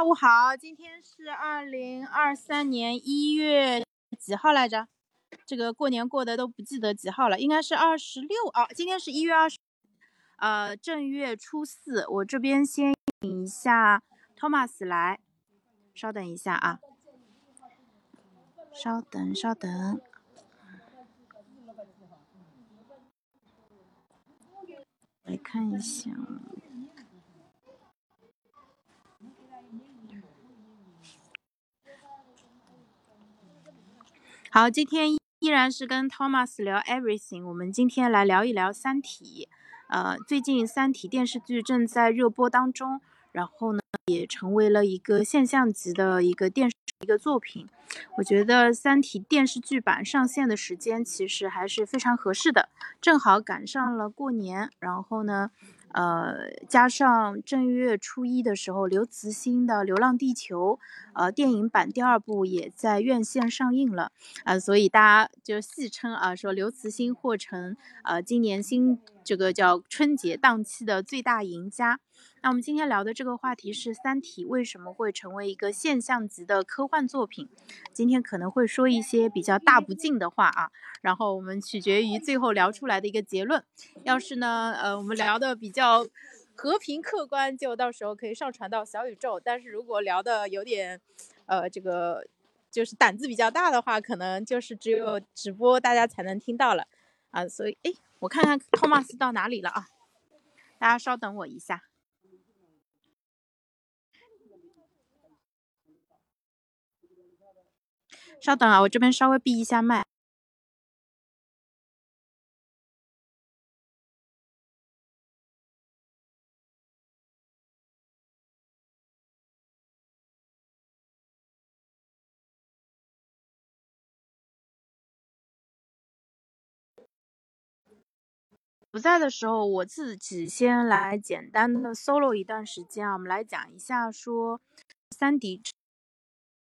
下午好，今天是二零二三年一月几号来着？这个过年过的都不记得几号了，应该是二十六啊。今天是一月二十，呃，正月初四。我这边先请一下 Thomas 来，稍等一下啊，稍等稍等，来看一下。好，今天依然是跟 Thomas 聊 Everything。我们今天来聊一聊《三体》。呃，最近《三体》电视剧正在热播当中，然后呢，也成为了一个现象级的一个电视一个作品。我觉得《三体》电视剧版上线的时间其实还是非常合适的，正好赶上了过年，然后呢。呃，加上正月初一的时候，刘慈欣的《流浪地球》呃电影版第二部也在院线上映了啊，所以大家就戏称啊说刘慈欣或成呃今年新这个叫春节档期的最大赢家。那我们今天聊的这个话题是《三体》为什么会成为一个现象级的科幻作品？今天可能会说一些比较大不敬的话啊，然后我们取决于最后聊出来的一个结论。要是呢，呃，我们聊的比较和平客观，就到时候可以上传到小宇宙；但是如果聊的有点，呃，这个就是胆子比较大的话，可能就是只有直播大家才能听到了啊。所以，哎，我看看托马斯到哪里了啊？大家稍等我一下。稍等啊，我这边稍微闭一下麦。不在的时候，我自己先来简单的 solo 一段时间啊，我们来讲一下说《三 D》。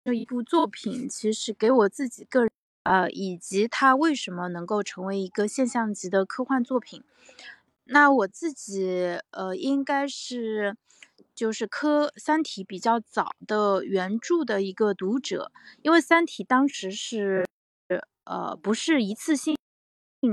这一部作品其实给我自己个人，呃，以及它为什么能够成为一个现象级的科幻作品。那我自己，呃，应该是就是科《三体》比较早的原著的一个读者，因为《三体》当时是，呃，不是一次性，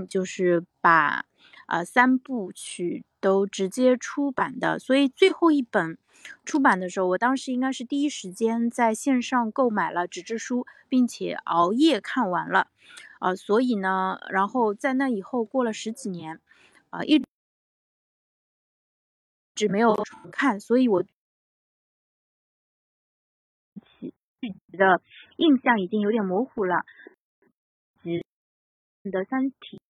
就是把，呃，三部曲都直接出版的，所以最后一本。出版的时候，我当时应该是第一时间在线上购买了纸质书，并且熬夜看完了，啊，所以呢，然后在那以后过了十几年，啊，一直没有重看，所以我剧集的印象已经有点模糊了。的三体，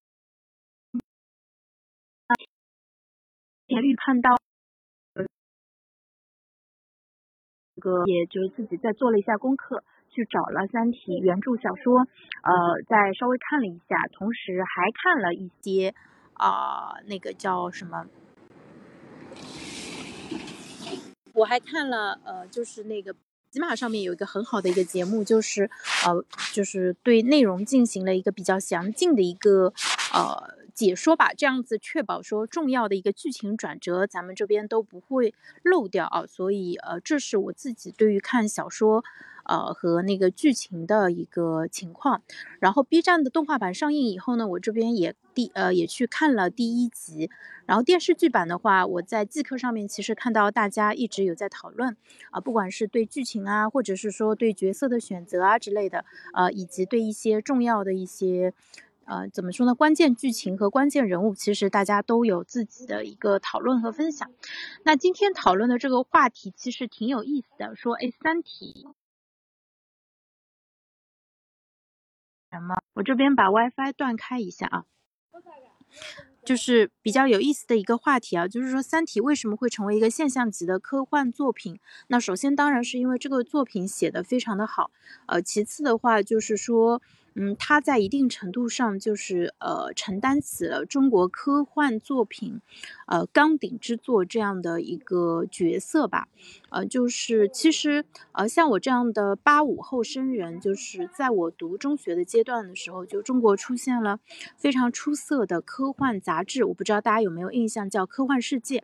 也预判到。个也就是自己再做了一下功课，去找了《三体》原著小说，呃，再稍微看了一下，同时还看了一些啊，那个叫什么？我还看了呃，就是那个喜马上面有一个很好的一个节目，就是呃，就是对内容进行了一个比较详尽的一个呃。解说吧，这样子确保说重要的一个剧情转折，咱们这边都不会漏掉啊。所以呃，这是我自己对于看小说，呃和那个剧情的一个情况。然后 B 站的动画版上映以后呢，我这边也第呃也去看了第一集。然后电视剧版的话，我在季课上面其实看到大家一直有在讨论啊，不管是对剧情啊，或者是说对角色的选择啊之类的，呃，以及对一些重要的一些。呃，怎么说呢？关键剧情和关键人物，其实大家都有自己的一个讨论和分享。那今天讨论的这个话题其实挺有意思的，说哎，《三体》什么？我这边把 WiFi 断开一下啊。就是比较有意思的一个话题啊，就是说《三体》为什么会成为一个现象级的科幻作品？那首先当然是因为这个作品写的非常的好，呃，其次的话就是说。嗯，他在一定程度上就是呃承担起了中国科幻作品，呃钢鼎之作这样的一个角色吧。呃，就是其实呃像我这样的八五后生人，就是在我读中学的阶段的时候，就中国出现了非常出色的科幻杂志，我不知道大家有没有印象，叫《科幻世界》。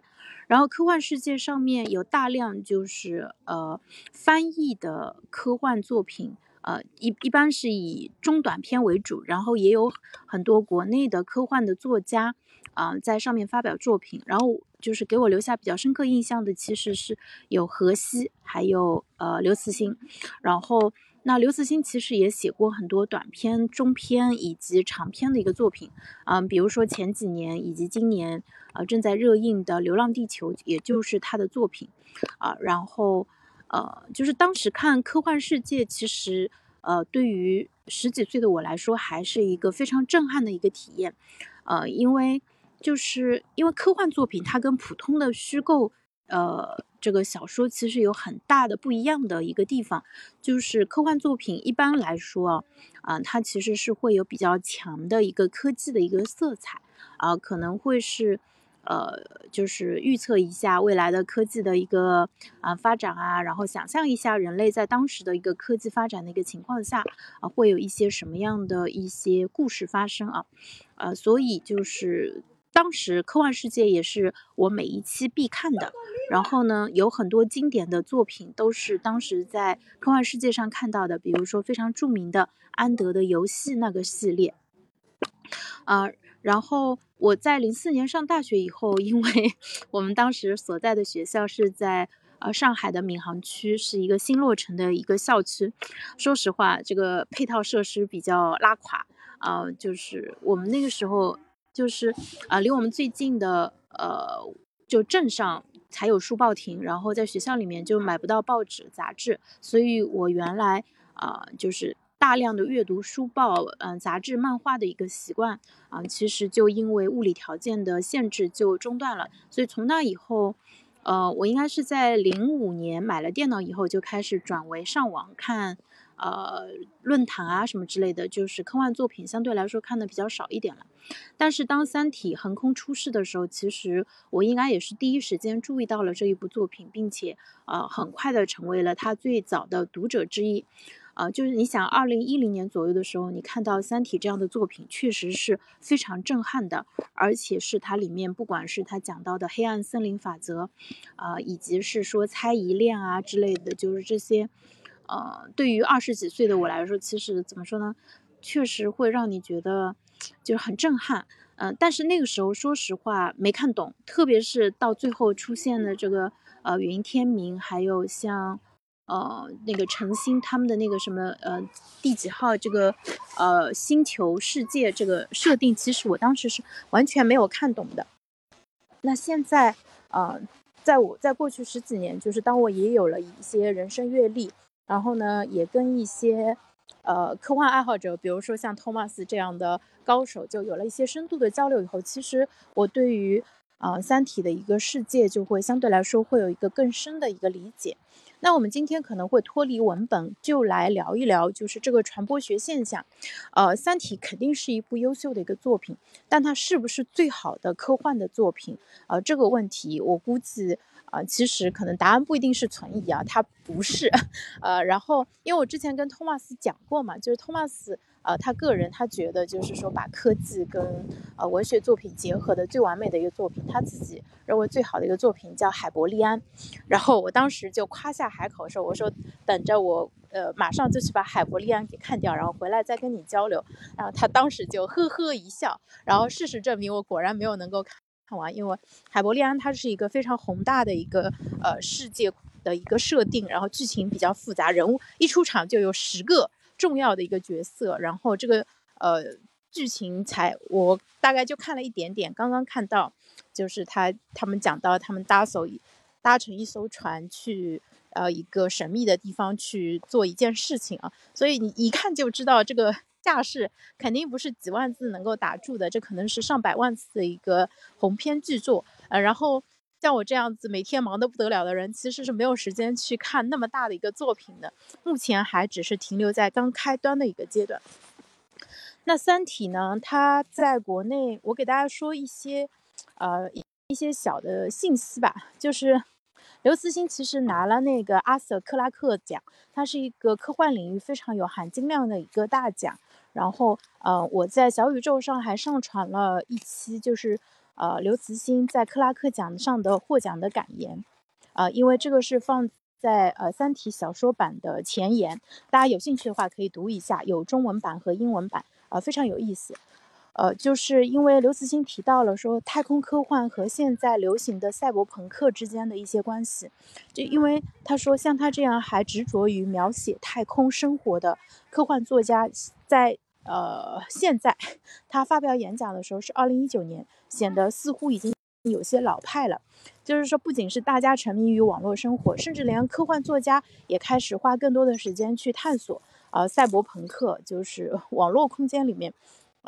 然后《科幻世界》上面有大量就是呃翻译的科幻作品。呃，一一般是以中短篇为主，然后也有很多国内的科幻的作家，啊，在上面发表作品。然后就是给我留下比较深刻印象的，其实是有荷西，还有呃刘慈欣。然后那刘慈欣其实也写过很多短篇、中篇以及长篇的一个作品，嗯，比如说前几年以及今年呃正在热映的《流浪地球》，也就是他的作品，啊，然后。呃，就是当时看科幻世界，其实呃，对于十几岁的我来说，还是一个非常震撼的一个体验。呃，因为就是因为科幻作品它跟普通的虚构呃这个小说其实有很大的不一样的一个地方，就是科幻作品一般来说啊，啊，它其实是会有比较强的一个科技的一个色彩啊，可能会是。呃，就是预测一下未来的科技的一个啊发展啊，然后想象一下人类在当时的一个科技发展的一个情况下啊，会有一些什么样的一些故事发生啊？呃，所以就是当时科幻世界也是我每一期必看的。然后呢，有很多经典的作品都是当时在科幻世界上看到的，比如说非常著名的安德的游戏那个系列，啊。然后我在零四年上大学以后，因为 我们当时所在的学校是在呃上海的闵行区，是一个新落成的一个校区。说实话，这个配套设施比较拉垮啊，就是我们那个时候就是啊离我们最近的呃就镇上才有书报亭，然后在学校里面就买不到报纸杂志，所以我原来啊就是。大量的阅读书报、嗯杂志、漫画的一个习惯啊，其实就因为物理条件的限制就中断了。所以从那以后，呃，我应该是在零五年买了电脑以后，就开始转为上网看，呃，论坛啊什么之类的，就是科幻作品相对来说看的比较少一点了。但是当《三体》横空出世的时候，其实我应该也是第一时间注意到了这一部作品，并且呃，很快的成为了他最早的读者之一。啊，就是你想，二零一零年左右的时候，你看到《三体》这样的作品，确实是非常震撼的，而且是它里面不管是它讲到的黑暗森林法则，啊，以及是说猜疑链啊之类的，就是这些，呃，对于二十几岁的我来说，其实怎么说呢，确实会让你觉得就是很震撼，嗯，但是那个时候说实话没看懂，特别是到最后出现的这个呃云天明，还有像。呃，那个陈星他们的那个什么呃第几号这个呃星球世界这个设定，其实我当时是完全没有看懂的。那现在呃，在我在过去十几年，就是当我也有了一些人生阅历，然后呢，也跟一些呃科幻爱好者，比如说像托马斯这样的高手，就有了一些深度的交流以后，其实我对于啊三体的一个世界，就会相对来说会有一个更深的一个理解。那我们今天可能会脱离文本，就来聊一聊，就是这个传播学现象。呃，《三体》肯定是一部优秀的一个作品，但它是不是最好的科幻的作品？呃，这个问题我估计，啊，其实可能答案不一定是存疑啊，它不是。呃，然后因为我之前跟托马斯讲过嘛，就是托马斯。呃，他个人他觉得就是说把科技跟呃文学作品结合的最完美的一个作品，他自己认为最好的一个作品叫《海伯利安》，然后我当时就夸下海口说，我说等着我呃马上就去把《海伯利安》给看掉，然后回来再跟你交流。然后他当时就呵呵一笑，然后事实证明我果然没有能够看看完，因为《海伯利安》它是一个非常宏大的一个呃世界的一个设定，然后剧情比较复杂，人物一出场就有十个。重要的一个角色，然后这个呃剧情才我大概就看了一点点，刚刚看到就是他他们讲到他们搭艘搭乘一艘船去呃一个神秘的地方去做一件事情啊，所以你一看就知道这个架势肯定不是几万字能够打住的，这可能是上百万字的一个鸿篇巨作呃，然后。像我这样子每天忙得不得了的人，其实是没有时间去看那么大的一个作品的。目前还只是停留在刚开端的一个阶段。那《三体》呢，它在国内，我给大家说一些，呃，一些小的信息吧，就是刘慈欣其实拿了那个阿瑟克拉克奖，它是一个科幻领域非常有含金量的一个大奖。然后，呃，我在小宇宙上还上传了一期，就是呃刘慈欣在克拉克奖上的获奖的感言，啊，因为这个是放在呃《三体》小说版的前言，大家有兴趣的话可以读一下，有中文版和英文版，啊，非常有意思。呃，就是因为刘慈欣提到了说太空科幻和现在流行的赛博朋克之间的一些关系，就因为他说像他这样还执着于描写太空生活的科幻作家，在呃，现在他发表演讲的时候是二零一九年，显得似乎已经有些老派了。就是说，不仅是大家沉迷于网络生活，甚至连科幻作家也开始花更多的时间去探索，呃，赛博朋克，就是网络空间里面，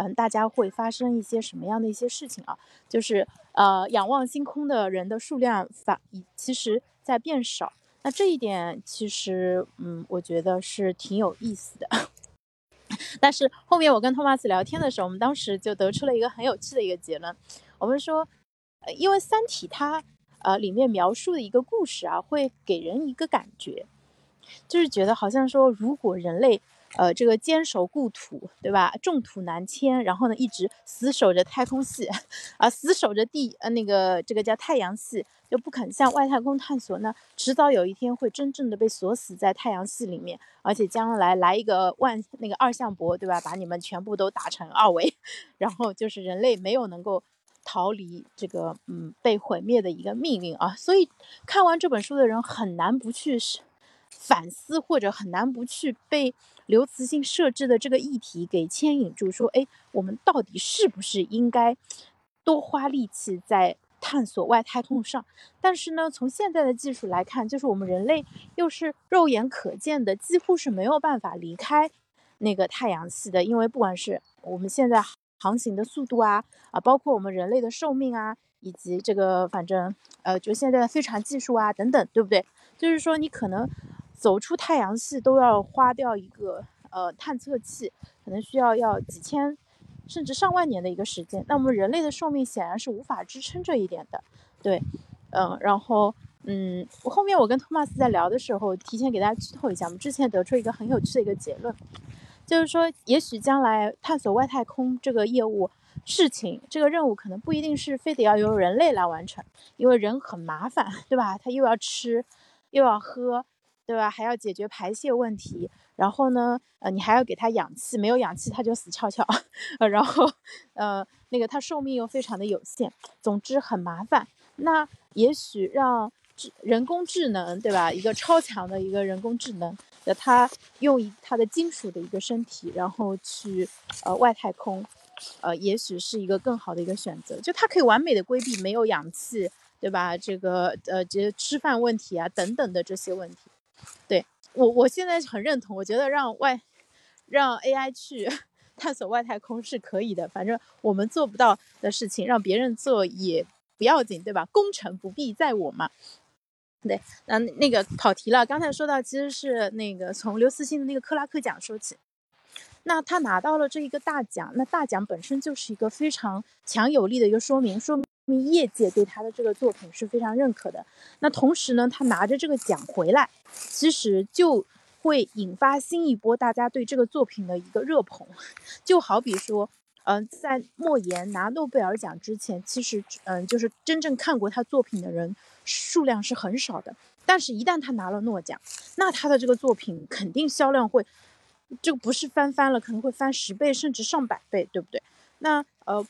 嗯，大家会发生一些什么样的一些事情啊？就是呃，仰望星空的人的数量反其实在变少。那这一点其实，嗯，我觉得是挺有意思的。但是后面我跟托马斯聊天的时候，我们当时就得出了一个很有趣的一个结论。我们说，呃，因为《三体》它呃里面描述的一个故事啊，会给人一个感觉，就是觉得好像说，如果人类。呃，这个坚守故土，对吧？重土难迁，然后呢，一直死守着太空系，啊，死守着地，呃，那个这个叫太阳系，就不肯向外太空探索呢，迟早有一天会真正的被锁死在太阳系里面，而且将来来一个万那个二向箔，对吧？把你们全部都打成二维，然后就是人类没有能够逃离这个嗯被毁灭的一个命运啊。所以看完这本书的人很难不去反思，或者很难不去被。刘慈欣设置的这个议题给牵引住，说，哎，我们到底是不是应该多花力气在探索外太空上？但是呢，从现在的技术来看，就是我们人类又是肉眼可见的，几乎是没有办法离开那个太阳系的，因为不管是我们现在航行的速度啊，啊，包括我们人类的寿命啊，以及这个反正呃，就现在的飞船技术啊等等，对不对？就是说你可能。走出太阳系都要花掉一个呃探测器，可能需要要几千甚至上万年的一个时间。那我们人类的寿命显然是无法支撑这一点的，对，嗯，然后嗯，后面我跟托马斯在聊的时候，提前给大家剧透一下，我们之前得出一个很有趣的一个结论，就是说，也许将来探索外太空这个业务事情，这个任务可能不一定是非得要由人类来完成，因为人很麻烦，对吧？他又要吃，又要喝。对吧？还要解决排泄问题，然后呢，呃，你还要给它氧气，没有氧气它就死翘翘，呃，然后，呃，那个它寿命又非常的有限，总之很麻烦。那也许让智人工智能，对吧？一个超强的一个人工智能，的它用它的金属的一个身体，然后去呃外太空，呃，也许是一个更好的一个选择。就它可以完美的规避没有氧气，对吧？这个呃，这吃饭问题啊等等的这些问题。对我，我现在很认同。我觉得让外，让 AI 去 探索外太空是可以的。反正我们做不到的事情，让别人做也不要紧，对吧？功成不必在我嘛。对，那那个跑题了。刚才说到，其实是那个从刘慈欣的那个克拉克奖说起。那他拿到了这一个大奖，那大奖本身就是一个非常强有力的一个说明，说明业界对他的这个作品是非常认可的。那同时呢，他拿着这个奖回来，其实就会引发新一波大家对这个作品的一个热捧。就好比说，嗯，在莫言拿诺贝尔奖之前，其实嗯，就是真正看过他作品的人数量是很少的。但是，一旦他拿了诺奖，那他的这个作品肯定销量会。这个不是翻番了，可能会翻十倍甚至上百倍，对不对？那呃，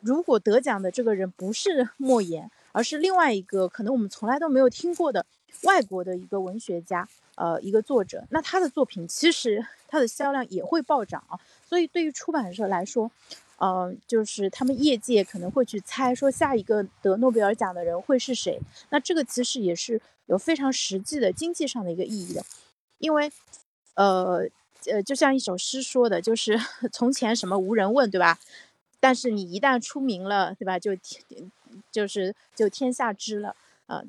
如果得奖的这个人不是 莫言，而是另外一个可能我们从来都没有听过的外国的一个文学家，呃，一个作者，那他的作品其实他的销量也会暴涨啊。所以对于出版社来说，呃，就是他们业界可能会去猜说下一个得诺贝尔奖的人会是谁。那这个其实也是有非常实际的经济上的一个意义的，因为呃。呃，就像一首诗说的，就是 从前什么无人问，对吧？但是你一旦出名了，对吧？就天，就是就天下知了啊。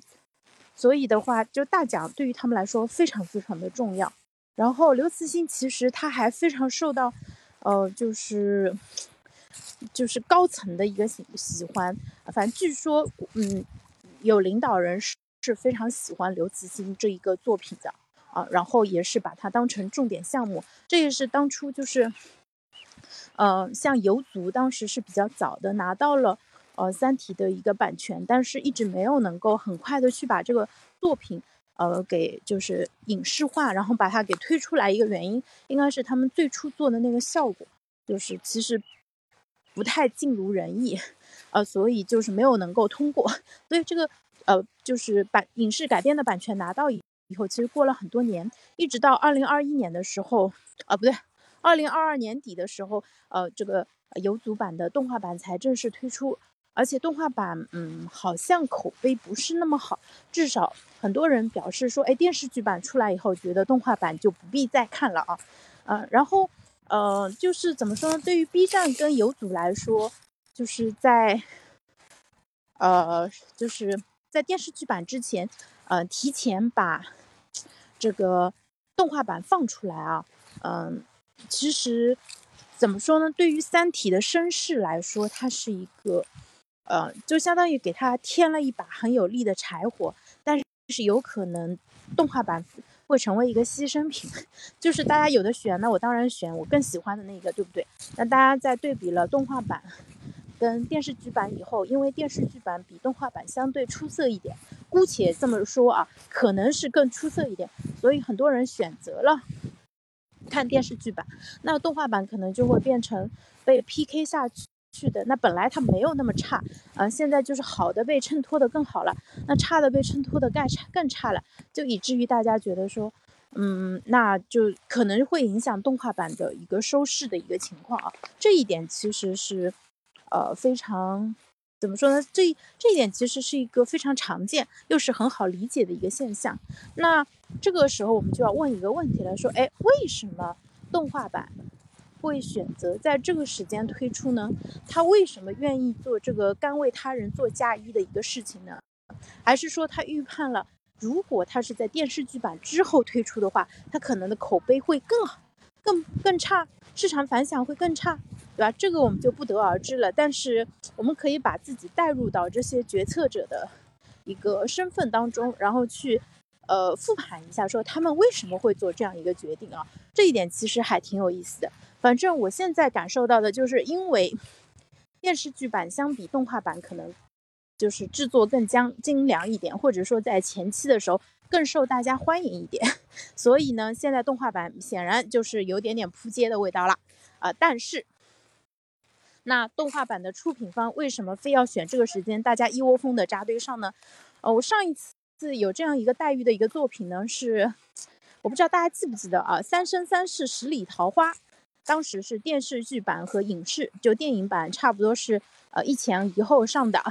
所以的话，就大奖对于他们来说非常非常的重要。然后刘慈欣其实他还非常受到呃，就是就是高层的一个喜喜欢。反正据说，嗯，有领导人是是非常喜欢刘慈欣这一个作品的啊，然后也是把它当成重点项目。这也是当初就是，呃，像游族当时是比较早的拿到了。呃，《三体》的一个版权，但是一直没有能够很快的去把这个作品，呃，给就是影视化，然后把它给推出来。一个原因应该是他们最初做的那个效果，就是其实不太尽如人意，呃，所以就是没有能够通过。所以这个呃，就是版影视改编的版权拿到以以后，其实过了很多年，一直到二零二一年的时候，啊，不对，二零二二年底的时候，呃，这个游族版的动画版才正式推出。而且动画版，嗯，好像口碑不是那么好，至少很多人表示说，哎，电视剧版出来以后，觉得动画版就不必再看了啊，呃，然后，呃，就是怎么说呢？对于 B 站跟游组来说，就是在，呃，就是在电视剧版之前，呃，提前把这个动画版放出来啊，嗯，其实怎么说呢？对于《三体》的身世来说，它是一个。呃，就相当于给他添了一把很有力的柴火，但是是有可能动画版会成为一个牺牲品，就是大家有的选，那我当然选我更喜欢的那个，对不对？那大家在对比了动画版跟电视剧版以后，因为电视剧版比动画版相对出色一点，姑且这么说啊，可能是更出色一点，所以很多人选择了看电视剧版，那动画版可能就会变成被 PK 下去。的那本来它没有那么差，呃，现在就是好的被衬托的更好了，那差的被衬托的更差更差了，就以至于大家觉得说，嗯，那就可能会影响动画版的一个收视的一个情况啊。这一点其实是，呃，非常怎么说呢？这这一点其实是一个非常常见又是很好理解的一个现象。那这个时候我们就要问一个问题了，说，哎，为什么动画版？会选择在这个时间推出呢？他为什么愿意做这个甘为他人做嫁衣的一个事情呢？还是说他预判了，如果他是在电视剧版之后推出的话，他可能的口碑会更好、更更差，市场反响会更差，对吧？这个我们就不得而知了。但是我们可以把自己带入到这些决策者的一个身份当中，然后去呃复盘一下，说他们为什么会做这样一个决定啊？这一点其实还挺有意思的。反正我现在感受到的就是，因为电视剧版相比动画版可能就是制作更精精良一点，或者说在前期的时候更受大家欢迎一点，所以呢，现在动画版显然就是有点点扑街的味道了啊。但是，那动画版的出品方为什么非要选这个时间，大家一窝蜂的扎堆上呢？呃，我上一次有这样一个待遇的一个作品呢，是我不知道大家记不记得啊，《三生三世十里桃花》。当时是电视剧版和影视，就电影版差不多是呃一前一后上的。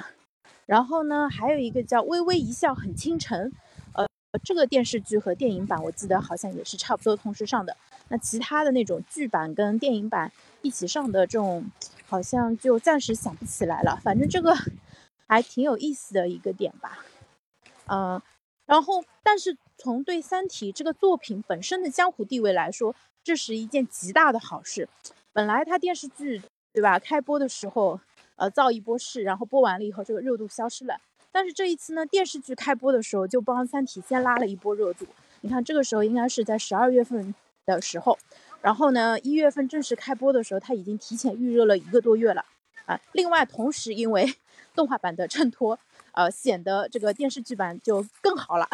然后呢，还有一个叫《微微一笑很倾城》，呃，这个电视剧和电影版我记得好像也是差不多同时上的。那其他的那种剧版跟电影版一起上的这种，好像就暂时想不起来了。反正这个 还挺有意思的一个点吧。嗯，然后但是从对《三体》这个作品本身的江湖地位来说，这是一件极大的好事。本来它电视剧，对吧？开播的时候，呃，造一波势，然后播完了以后，这个热度消失了。但是这一次呢，电视剧开播的时候，就帮《三体》先拉了一波热度。你看，这个时候应该是在十二月份的时候，然后呢，一月份正式开播的时候，它已经提前预热了一个多月了啊。另外，同时因为 动画版的衬托，呃，显得这个电视剧版就更好了。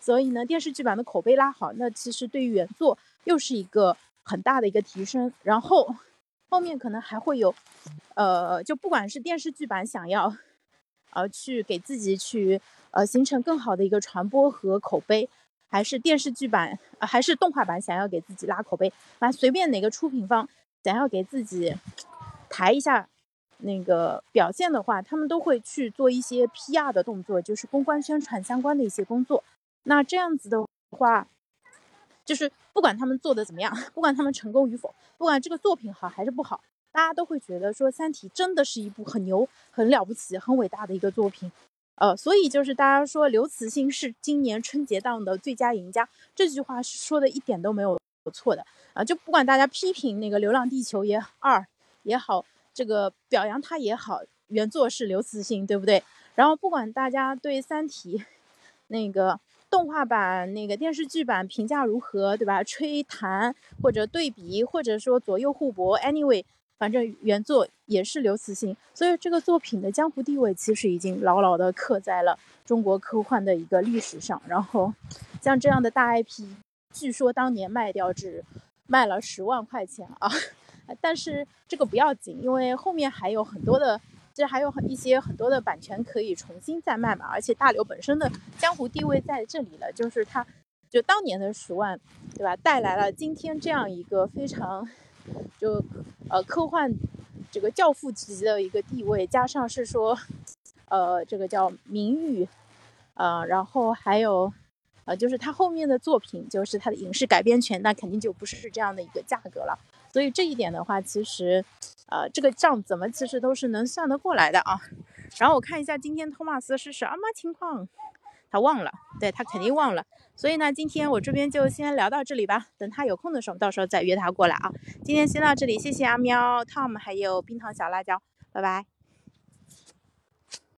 所以呢，电视剧版的口碑拉好，那其实对于原作。又是一个很大的一个提升，然后后面可能还会有，呃，就不管是电视剧版想要，呃，去给自己去呃形成更好的一个传播和口碑，还是电视剧版，呃、还是动画版想要给自己拉口碑，反正随便哪个出品方想要给自己抬一下那个表现的话，他们都会去做一些 PR 的动作，就是公关宣传相关的一些工作。那这样子的话。就是不管他们做的怎么样，不管他们成功与否，不管这个作品好还是不好，大家都会觉得说《三体》真的是一部很牛、很了不起、很伟大的一个作品。呃，所以就是大家说刘慈欣是今年春节档的最佳赢家，这句话是说的一点都没有错的啊。就不管大家批评那个《流浪地球》也二也好，这个表扬他也好，原作是刘慈欣，对不对？然后不管大家对《三体》那个动画版、那个电视剧版评价如何，对吧？吹弹或者对比，或者说左右互搏，anyway。反正原作也是刘慈欣，所以这个作品的江湖地位其实已经牢牢的刻在了中国科幻的一个历史上。然后，像这样的大 IP，据说当年卖掉只卖了十万块钱啊，但是这个不要紧，因为后面还有很多的，其实还有很一些很多的版权可以重新再卖嘛。而且大刘本身的江湖地位在这里了，就是他，就当年的十万，对吧？带来了今天这样一个非常。就，呃，科幻这个教父级的一个地位，加上是说，呃，这个叫名誉，呃，然后还有，呃，就是他后面的作品，就是他的影视改编权，那肯定就不是这样的一个价格了。所以这一点的话，其实，呃，这个账怎么其实都是能算得过来的啊。然后我看一下今天托马斯是什么情况。他忘了，对他肯定忘了，所以呢，今天我这边就先聊到这里吧。等他有空的时候，到时候再约他过来啊。今天先到这里，谢谢阿喵、Tom 还有冰糖小辣椒，拜拜。